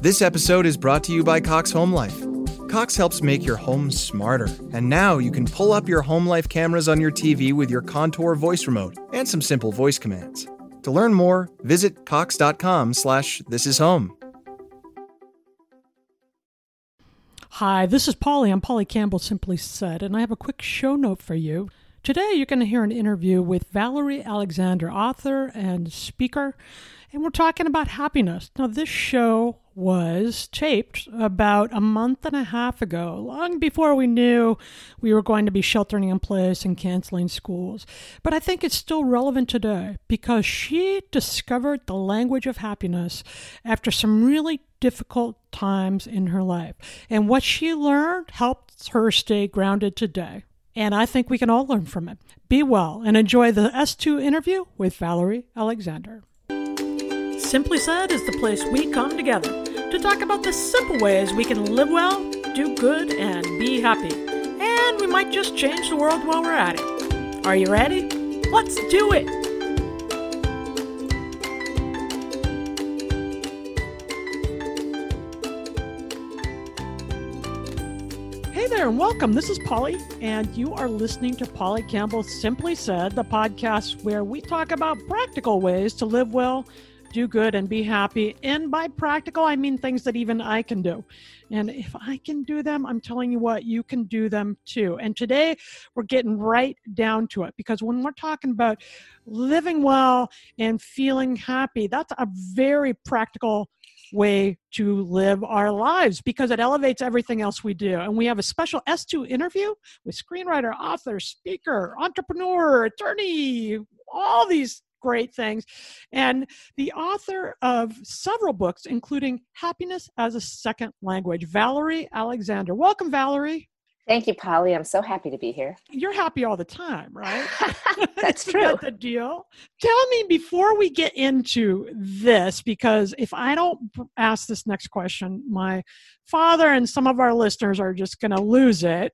This episode is brought to you by Cox Home Life. Cox helps make your home smarter, and now you can pull up your home life cameras on your TV with your Contour voice remote and some simple voice commands. To learn more, visit cox.com slash this is home. Hi, this is Polly. I'm Polly Campbell Simply Said, and I have a quick show note for you. Today, you're going to hear an interview with Valerie Alexander, author and speaker, and we're talking about happiness. Now, this show was taped about a month and a half ago, long before we knew we were going to be sheltering in place and canceling schools. But I think it's still relevant today because she discovered the language of happiness after some really difficult times in her life. And what she learned helps her stay grounded today. And I think we can all learn from it. Be well and enjoy the S2 interview with Valerie Alexander. Simply Said is the place we come together to talk about the simple ways we can live well, do good, and be happy. And we might just change the world while we're at it. Are you ready? Let's do it! There, and welcome. This is Polly, and you are listening to Polly Campbell Simply Said, the podcast where we talk about practical ways to live well, do good, and be happy. And by practical, I mean things that even I can do. And if I can do them, I'm telling you what, you can do them too. And today, we're getting right down to it because when we're talking about living well and feeling happy, that's a very practical way to live our lives because it elevates everything else we do. And we have a special S2 interview with screenwriter, author, speaker, entrepreneur, attorney, all these great things. And the author of several books, including Happiness as a Second Language, Valerie Alexander. Welcome, Valerie. Thank you, Polly. I'm so happy to be here. You're happy all the time, right? That's true. the deal. Tell me before we get into this, because if I don't ask this next question, my father and some of our listeners are just going to lose it.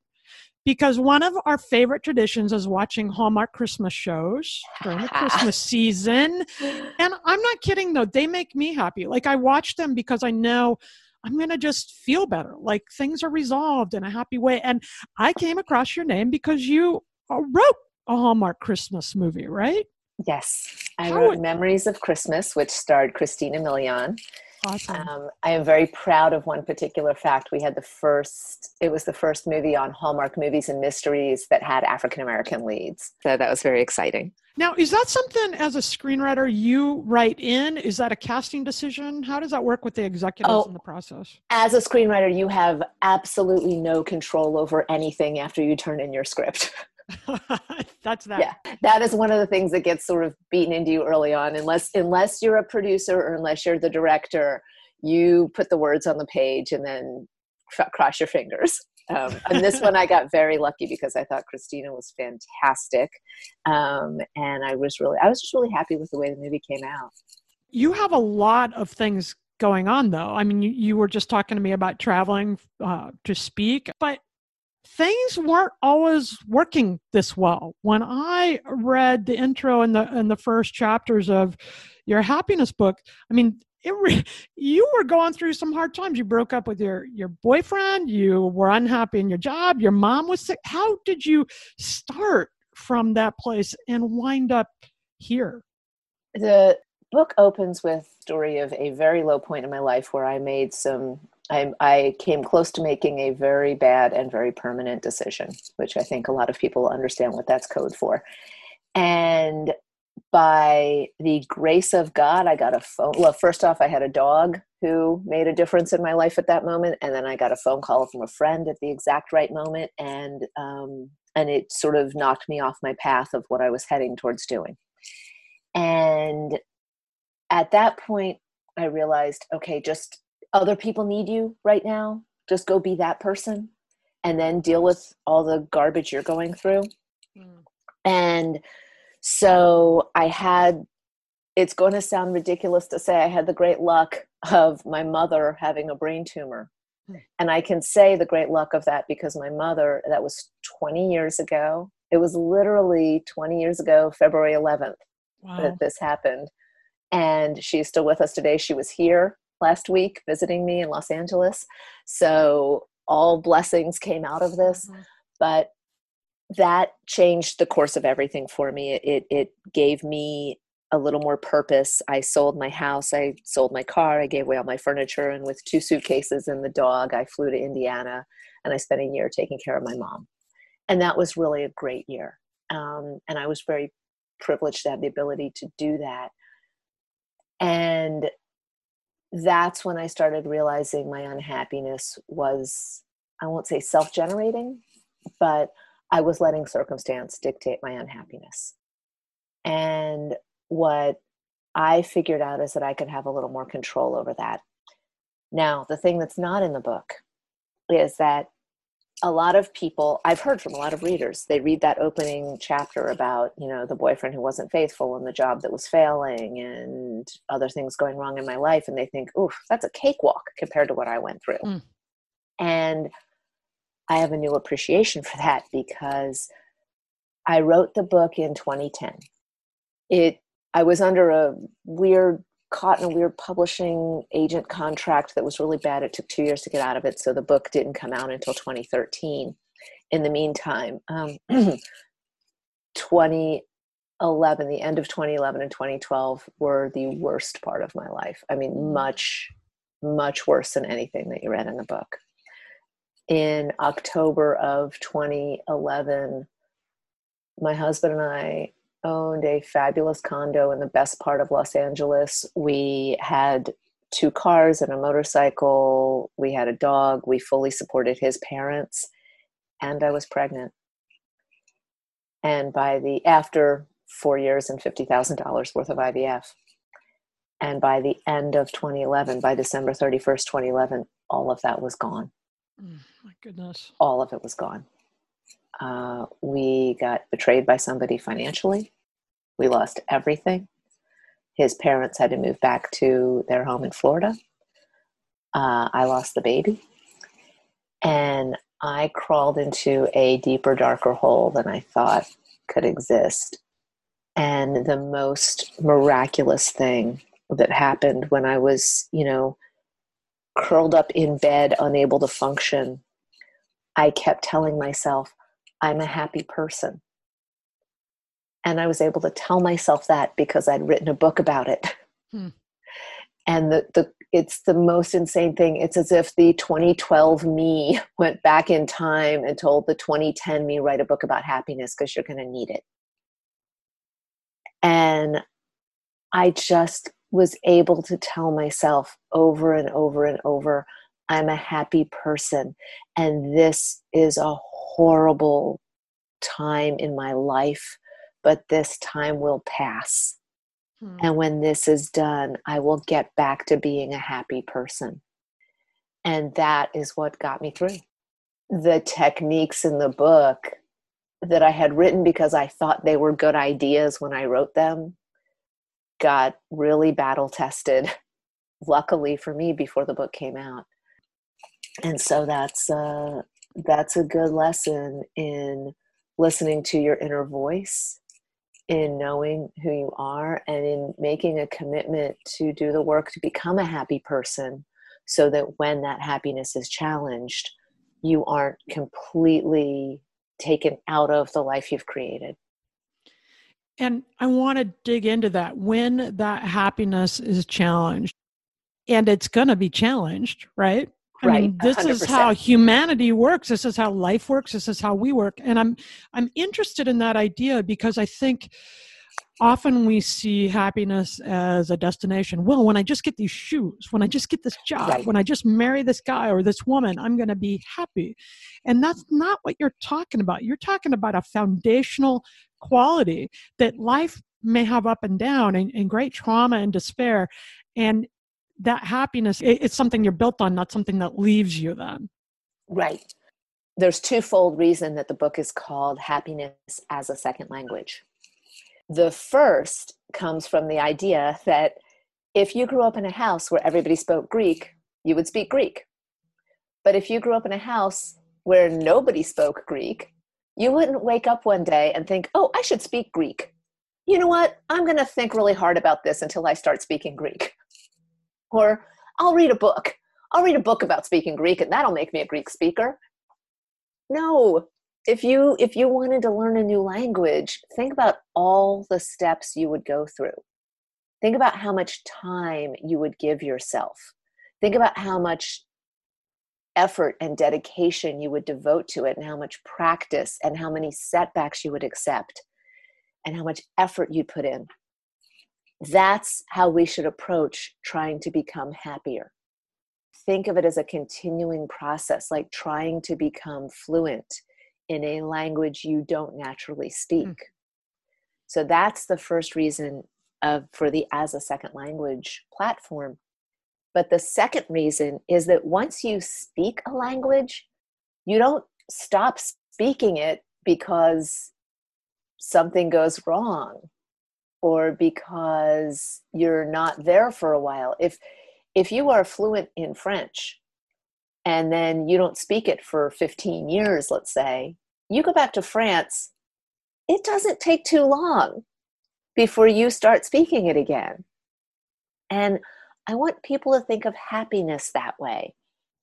Because one of our favorite traditions is watching Hallmark Christmas shows during the Christmas season. And I'm not kidding though, they make me happy. Like I watch them because I know I'm going to just feel better. Like things are resolved in a happy way. And I came across your name because you uh, wrote a Hallmark Christmas movie, right? Yes. I How wrote would- Memories of Christmas, which starred Christina Milian. Awesome. Um, I am very proud of one particular fact. We had the first, it was the first movie on Hallmark Movies and Mysteries that had African American leads. So that was very exciting. now, is that something as a screenwriter you write in? Is that a casting decision? How does that work with the executives Oh. in the process? As a screenwriter, you have absolutely no control over anything after you turn in your script. That's that. Yeah. that is one of the things that gets sort of beaten into you early on unless unless you're a producer or unless you're the director you put the words on the page and then cr- cross your fingers um, and this one i got very lucky because i thought christina was fantastic um, and i was really i was just really happy with the way the movie came out You have a lot of things going on, though. I mean, you, you were just talking to me about traveling uh, to speak, but things weren't always working this well. When I read the intro and the and the first chapters of your happiness book, I mean, it re- you were going through some hard times. You broke up with your your boyfriend. You were unhappy in your job. Your mom was sick. How did you start from that place and wind up here? the book opens with story of a very low point in my life where i made some I, I came close to making a very bad and very permanent decision which i think a lot of people understand what that's code for. And by the grace of god i got a phone well first off i had a dog who made a difference in my life at that moment and then i got a phone call from a friend at the exact right moment and um, and it sort of knocked me off my path of what i was heading towards doing. And at that point i realized okay just other people need you right now. Just go be that person and then deal with all the garbage you're going through. Mm. And so I had, it's going to sound ridiculous to say I had the great luck of my mother having a brain tumor. Mm. And I can say the great luck of that because my mother, that was 20 years ago. It was literally 20 years ago, February 11th, wow. that this happened. And she's still with us today. She was here last week visiting me in Los Angeles. So all blessings came out of this. Mm-hmm. But that changed the course of everything for me. It, it gave me a little more purpose. I sold my house, I sold my car, I gave away all my furniture, and with two suitcases and the dog, I flew to Indiana and I spent a year taking care of my mom. And that was really a great year. Um, and I was very privileged to have the ability to do that. And that's when I started realizing my unhappiness was, I won't say self generating, but I was letting circumstance dictate my unhappiness. And what I figured out is that I could have a little more control over that. Now, the thing that's not in the book is that a lot of people i've heard from a lot of readers they read that opening chapter about you know the boyfriend who wasn't faithful and the job that was failing and other things going wrong in my life and they think oof that's a cakewalk compared to what i went through mm. and i have a new appreciation for that because i wrote the book in 2010 it i was under a weird caught in a weird publishing agent contract that was really bad. It took two years to get out of it, so the book didn't come out until 2013. In the meantime, um, 2011, the end of 2011 and 2012 were the worst part of my life. I mean, mm. much, much worse than anything that you read in the book. In October of 2011, my husband and I owned a fabulous condo in the best part of Los Angeles. We had two cars and a motorcycle. We had a dog. We fully supported his parents. And I was pregnant. And by the after four years and $50,000 worth of IVF. And by the end of 2011, by December 31st, 2011, all of that was gone. Mm, my goodness. All of it was gone. Uh, we got betrayed by somebody financially. We lost everything. His parents had to move back to their home in Florida. Uh, I lost the baby. And I crawled into a deeper, darker hole than I thought could exist. And the most miraculous thing that happened when I was, you know, curled up in bed, unable to function, I kept telling myself, I'm a happy person. And I was able to tell myself that because I'd written a book about it. Hmm. And the, the it's the most insane thing. It's as if the 2012 me went back in time and told the 2010 me write a book about happiness because you're going to need it. And I just was able to tell myself over and over and over I'm a happy person. And this is a horrible time in my life, but this time will pass. Hmm. And when this is done, I will get back to being a happy person. And that is what got me through. The techniques in the book that I had written because I thought they were good ideas when I wrote them got really battle tested, luckily for me, before the book came out. And so that's uh, that's a good lesson in listening to your inner voice, in knowing who you are, and in making a commitment to do the work to become a happy person so that when that happiness is challenged, you aren't completely taken out of the life you've created. And I want to dig into that when that happiness is challenged. And it's going to be challenged, right? I right. mean, this 100%. is how humanity works. This is how life works. This is how we work. And I'm I'm interested in that idea because I think often we see happiness as a destination. Well, when I just get these shoes, when I just get this job, right. when I just marry this guy or this woman, I'm going to be happy. And that's not what you're talking about. You're talking about a foundational quality that life may have up and down and, and great trauma and despair. And that happiness it, it's something you're built on, not something that leaves you then. Right. There's twofold reason that the book is called Happiness as a Second Language. The first comes from the idea that if you grew up in a house where everybody spoke Greek, you would speak Greek. But if you grew up in a house where nobody spoke Greek, you wouldn't wake up one day and think, oh, I should speak Greek. You know what? I'm going to think really hard about this until I start speaking Greek. Or I'll read a book. I'll read a book about speaking Greek and that'll make me a Greek speaker. No. If you if you wanted to learn a new language, think about all the steps you would go through. Think about how much time you would give yourself. Think about how much effort and dedication you would devote to it and how much practice and how many setbacks you would accept and how much effort you'd put in. That's how we should approach trying to become happier. Think of it as a continuing process, like trying to become fluent in a language you don't naturally speak. Mm. So that's the first reason of for the as a second language platform but the second reason is that once you speak a language, you don't stop speaking it because something goes wrong or because you're not there for a while. If if you are fluent in French and then you don't speak it for 15 years, let's say, you go back to France, it doesn't take too long before you start speaking it again. And I want people to think of happiness that way.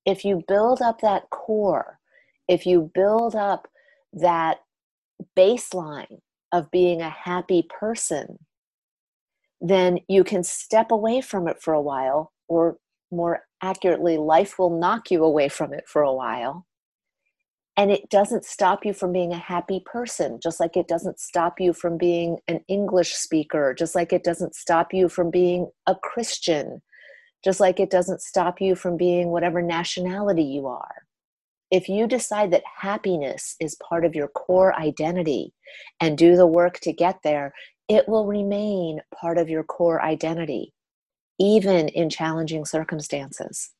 If you build up that core, if you build up that baseline of being a happy person, then you can step away from it for a while, or more accurately, life will knock you away from it for a while. And it doesn't stop you from being a happy person, just like it doesn't stop you from being an English speaker, just like it doesn't stop you from being a Christian, just like it doesn't stop you from being whatever nationality you are. If you decide that happiness is part of your core identity and do the work to get there, it will remain part of your core identity, even in challenging circumstances.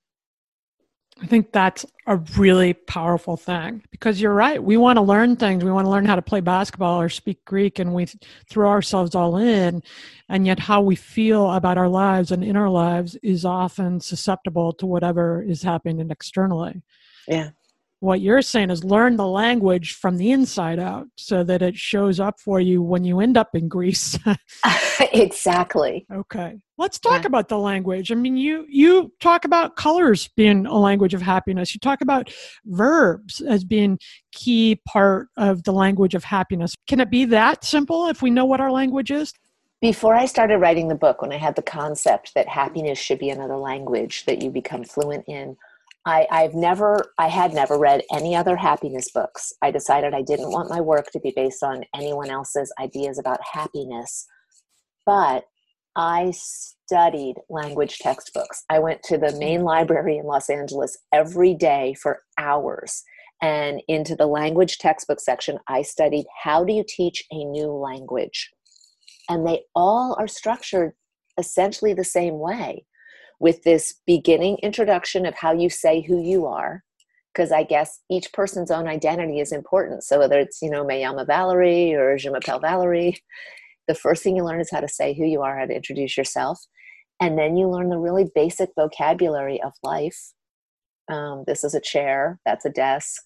I think that's a really powerful thing because you're right. We want to learn things. We want to learn how to play basketball or speak Greek, and we throw ourselves all in. And yet, how we feel about our lives and in our lives is often susceptible to whatever is happening externally. Yeah what you're saying is learn the language from the inside out so that it shows up for you when you end up in Greece. exactly. Okay. Let's talk yeah. about the language. I mean, you you talk about colors being a language of happiness. You talk about verbs as being key part of the language of happiness. Can it be that simple if we know what our language is? Before I started writing the book, when I had the concept that happiness should be another language that you become fluent in, I, I've never, I had never read any other happiness books. I decided I didn't want my work to be based on anyone else's ideas about happiness. But I studied language textbooks. I went to the main library in Los Angeles every day for hours. And into the language textbook section, I studied how do you teach a new language? And they all are structured essentially the same way with this beginning introduction of how you say who you are because I guess each person's own identity is important. So whether it's, you know, Mayama Valerie or Je m'appelle Valerie, the first thing you learn is how to say who you are, how to introduce yourself. And then you learn the really basic vocabulary of life. Um, this is a chair, that's a desk.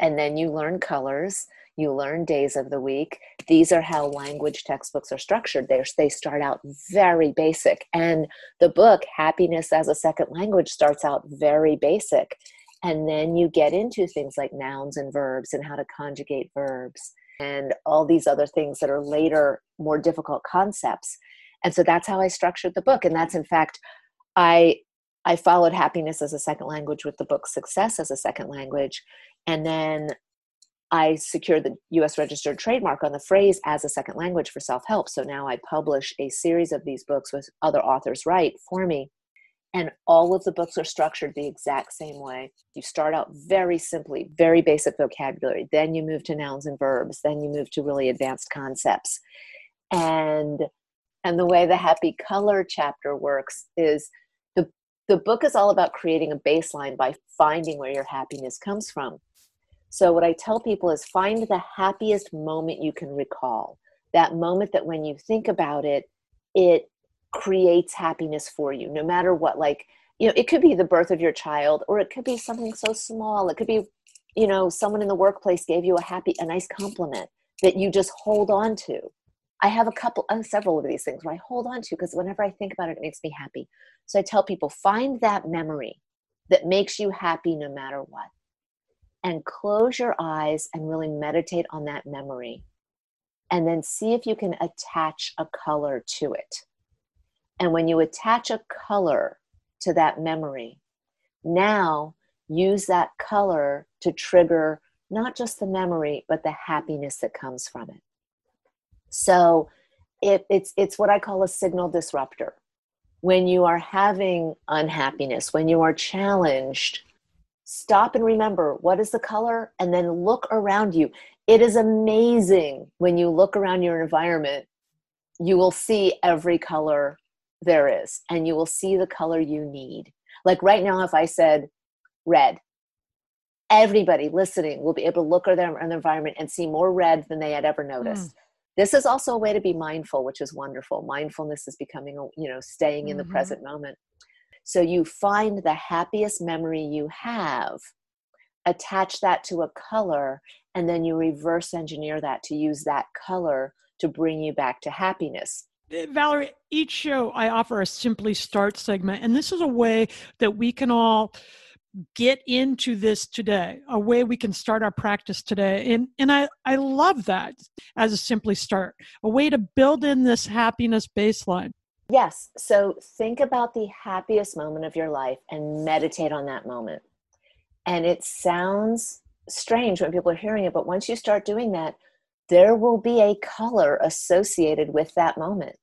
And then you learn colors you learn days of the week. These are how language textbooks are structured. They're, they start out very basic. And the book, Happiness as a Second Language, starts out very basic. And then you get into things like nouns and verbs and how to conjugate verbs and all these other things that are later more difficult concepts. And so that's how I structured the book. And that's in fact, I I followed happiness as a second language with the book Success as a Second Language. And then I secured the US registered trademark on the phrase as a second language for self help. So now I publish a series of these books with other authors write for me. And all of the books are structured the exact same way. You start out very simply, very basic vocabulary. Then you move to nouns and verbs. Then you move to really advanced concepts. And and the way the happy color chapter works is the the book is all about creating a baseline by finding where your happiness comes from. So, what I tell people is find the happiest moment you can recall. That moment that when you think about it, it creates happiness for you, no matter what. Like, you know, it could be the birth of your child, or it could be something so small. It could be, you know, someone in the workplace gave you a happy, a nice compliment that you just hold on to. I have a couple, uh, several of these things where I hold on to because whenever I think about it, it makes me happy. So I tell people find that memory that makes you happy no matter what. And close your eyes and really meditate on that memory. And then see if you can attach a color to it. And when you attach a color to that memory, now use that color to trigger not just the memory, but the happiness that comes from it. So it, it's it's what I call a signal disruptor. When you are having unhappiness, when you are challenged, stop and remember what is the color and then look around you. It is amazing when you look around your environment, you will see every color there is and you will see the color you need. Like right now, if I said red, everybody listening will be able to look at their environment and see more red than they had ever noticed. Mm this is also a way to be mindful which is wonderful mindfulness is becoming you know staying in mm-hmm. the present moment so you find the happiest memory you have attach that to a color and then you reverse engineer that to use that color to bring you back to happiness. Uh, Valerie, each show I offer a Simply Start segment, and this is a way that we can all get into this today a way we can start our practice today. And and i i love that as a simply start a way to build in this happiness baseline yes so think about the happiest moment of your life and meditate on that moment and it sounds strange when people are hearing it but once you start doing that there will be a color associated with that moment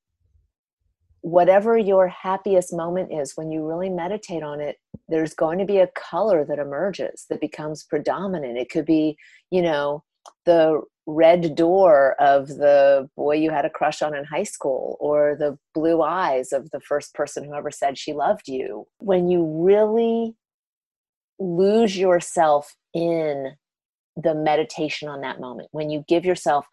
whatever your happiest moment is, when you really meditate on it, there's going to be a color that emerges that becomes predominant. It could be, you know, the red door of the boy you had a crush on in high school or the blue eyes of the first person who ever said she loved you. When you really lose yourself in the meditation on that moment, when you give yourself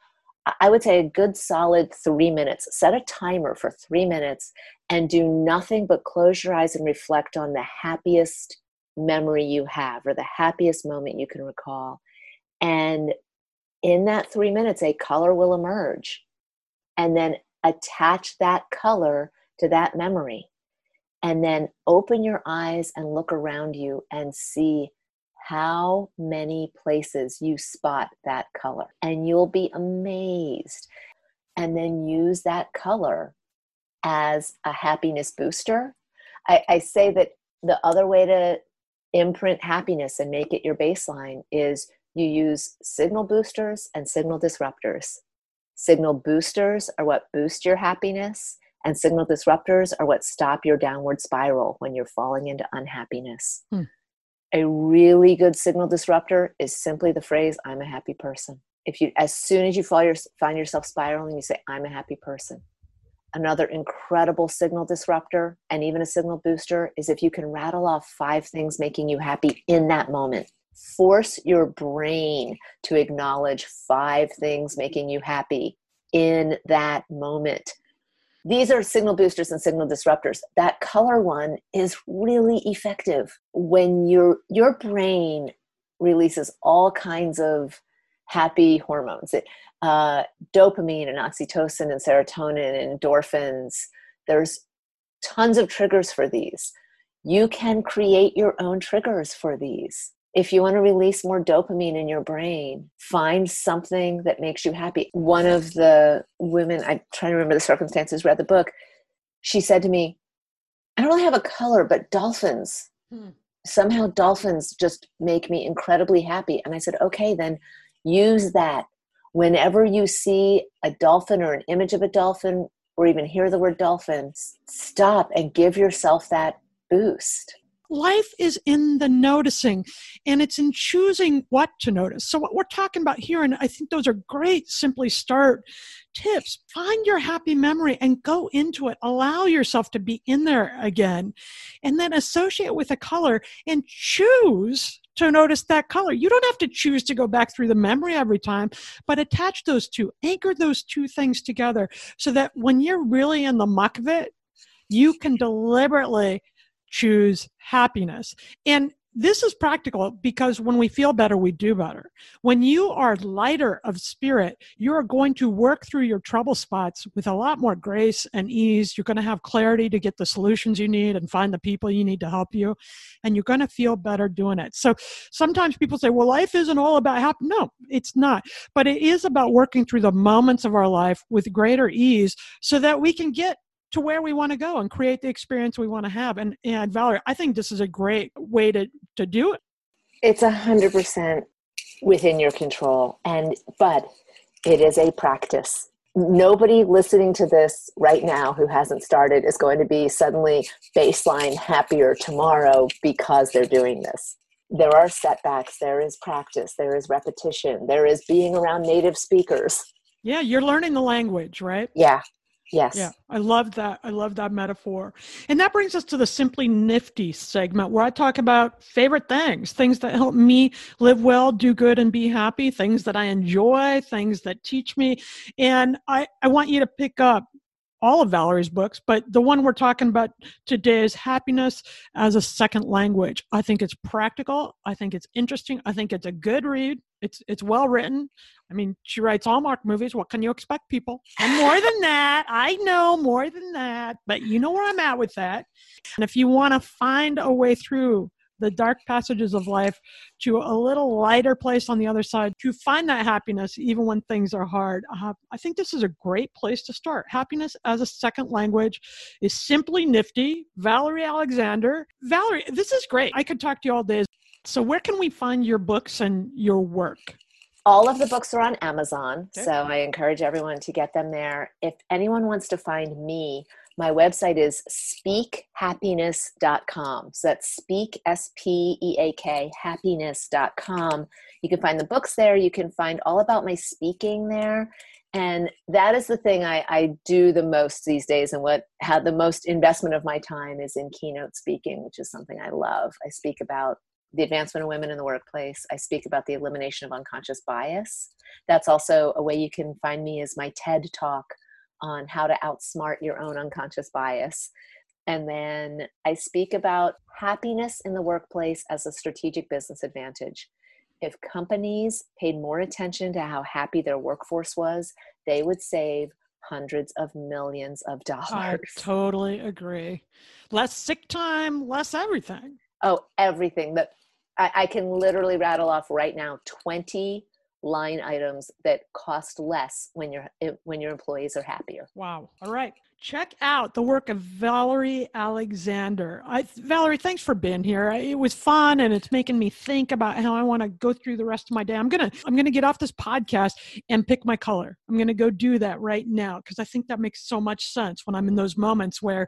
I would say a good solid three minutes. Set a timer for three minutes and do nothing but close your eyes and reflect on the happiest memory you have or the happiest moment you can recall. And in that three minutes, a color will emerge. And then attach that color to that memory. And then open your eyes and look around you and see how many places you spot that color. And you'll be amazed. And then use that color as a happiness booster. I, I say that the other way to imprint happiness and make it your baseline is you use signal boosters and signal disruptors. Signal boosters are what boost your happiness, and signal disruptors are what stop your downward spiral when you're falling into unhappiness. Hmm a really good signal disruptor is simply the phrase i'm a happy person if you as soon as you your, find yourself spiraling you say i'm a happy person another incredible signal disruptor and even a signal booster is if you can rattle off five things making you happy in that moment force your brain to acknowledge five things making you happy in that moment these are signal boosters and signal disruptors. That color one is really effective when your your brain releases all kinds of happy hormones. It, uh, dopamine and oxytocin and serotonin and endorphins. There's tons of triggers for these. You can create your own triggers for these if you want to release more dopamine in your brain, find something that makes you happy. One of the women, I'm trying to remember the circumstances, read the book. She said to me, I don't really have a color, but dolphins. Hmm. Somehow dolphins just make me incredibly happy. And I said, okay, then use that. Whenever you see a dolphin or an image of a dolphin, or even hear the word dolphin, stop and give yourself that boost life is in the noticing and it's in choosing what to notice. So, what we're talking about here, and I think those are great, simply start tips. Find your happy memory and go into it. Allow yourself to be in there again. And then associate with a color and choose to notice that color. You don't have to choose to go back through the memory every time, but attach those two, anchor those two things together so that when you're really in the muck of it, you can deliberately choose happiness. And this is practical because when we feel better, we do better. When you are lighter of spirit, you are going to work through your trouble spots with a lot more grace and ease. You're going to have clarity to get the solutions you need and find the people you need to help you. And you're going to feel better doing it. So sometimes people say, well, life isn't all about happy. No, it's not. But it is about working through the moments of our life with greater ease so that we can get to where we want to go and create the experience we want to have. And, and Valerie, I think this is a great way to, to do it. It's a hundred percent within your control. And, but it is a practice. Nobody listening to this right now who hasn't started is going to be suddenly baseline happier tomorrow because they're doing this. There are setbacks, there is practice, there is repetition, there is being around native speakers. Yeah, you're learning the language, right? Yeah, Yes. Yeah, I love that. I love that metaphor. And that brings us to the Simply Nifty segment where I talk about favorite things, things that help me live well, do good, and be happy, things that I enjoy, things that teach me. And I, I want you to pick up all of Valerie's books, but the one we're talking about today is Happiness as a Second Language. I think it's practical. I think it's interesting. I think it's a good read. It's it's well written. I mean, she writes Hallmark movies. What can you expect, people? And more than that, I know more than that, but you know where I'm at with that. And if you want to find a way through the dark passages of life to a little lighter place on the other side to find that happiness even when things are hard. Uh, I think this is a great place to start. Happiness as a second language is simply nifty. Valerie Alexander. Valerie, this is great. I could talk to you all day. So, where can we find your books and your work? All of the books are on Amazon, okay. so I encourage everyone to get them there. If anyone wants to find me, my website is speakhappiness.com. So that's speak, S P E A K, happiness.com. You can find the books there. You can find all about my speaking there. And that is the thing I, I do the most these days, and what had the most investment of my time is in keynote speaking, which is something I love. I speak about the advancement of women in the workplace. I speak about the elimination of unconscious bias. That's also a way you can find me is my TED talk on how to outsmart your own unconscious bias. And then I speak about happiness in the workplace as a strategic business advantage. If companies paid more attention to how happy their workforce was, they would save hundreds of millions of dollars. I totally agree. Less sick time, less everything. Oh, everything. That I, I can literally rattle off right now 20 line items that cost less when your eh, when your employees are happier. Wow. All right. Check out the work of Valerie Alexander. I, Valerie, thanks for being here. It was fun, and it's making me think about how I want to go through the rest of my day. I'm gonna I'm gonna get off this podcast and pick my color. I'm gonna go do that right now because I think that makes so much sense when I'm in those moments where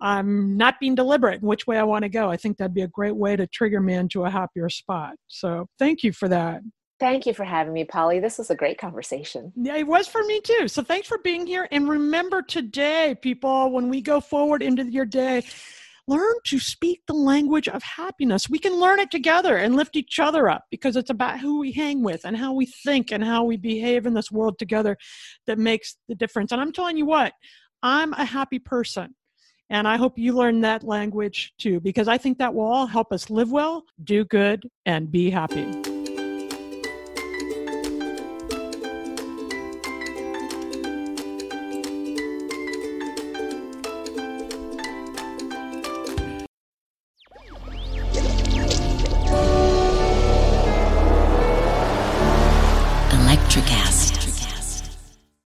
I'm not being deliberate in which way I want to go. I think that'd be a great way to trigger me into a happier spot. So thank you for that. Thank you for having me, Polly. This was a great conversation. Yeah, it was for me too. So thanks for being here. And remember today, people, when we go forward into your day, learn to speak the language of happiness. We can learn it together and lift each other up because it's about who we hang with and how we think and how we behave in this world together that makes the difference. And I'm telling you what, I'm a happy person. And I hope you learn that language too, because I think that will all help us live well, do good, and be happy.